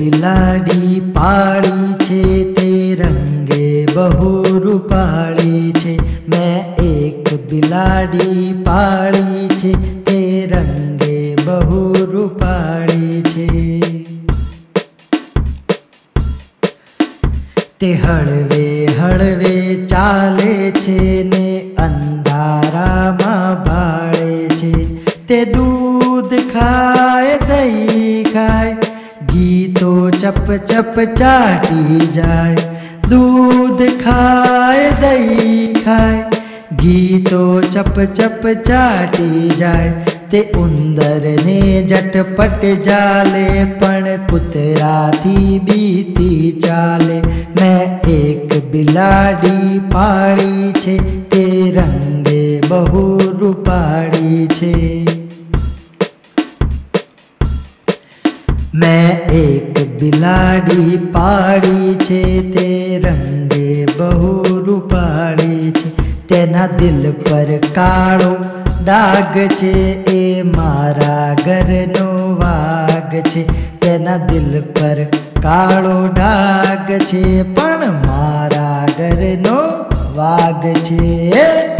બિલાડી પાળી છે તે રંગે બહુ રૂપાળી છે મેં એક બિલાડી પાળી છે તે રંગે બહુ રૂપાળી છે તે હળવે હળવે ચાલે છે ને અંધારામાં दूध खाए दही खाए घी तो चप चप चाटी जाए। दूध खाए दही खाए घी तो चप चप चाटी जाए। ते उंदर ने झटपट जाले, पण कुतरा थी बीती चाले। मैं एक बिलाड़ी पाड़ी छे, ते रंगे बहु रूपाड़ी छे। મેં એક બિલાડી પાડી છે, તે રંગે બહુ રૂપાળી છે. તેના દિલ પર કાળો ડાગ છે, એ મારા ઘરનો વાઘ છે. તેના દિલ પર કાળો ડાગ છે, પણ મારા ઘરનો વાઘ છે.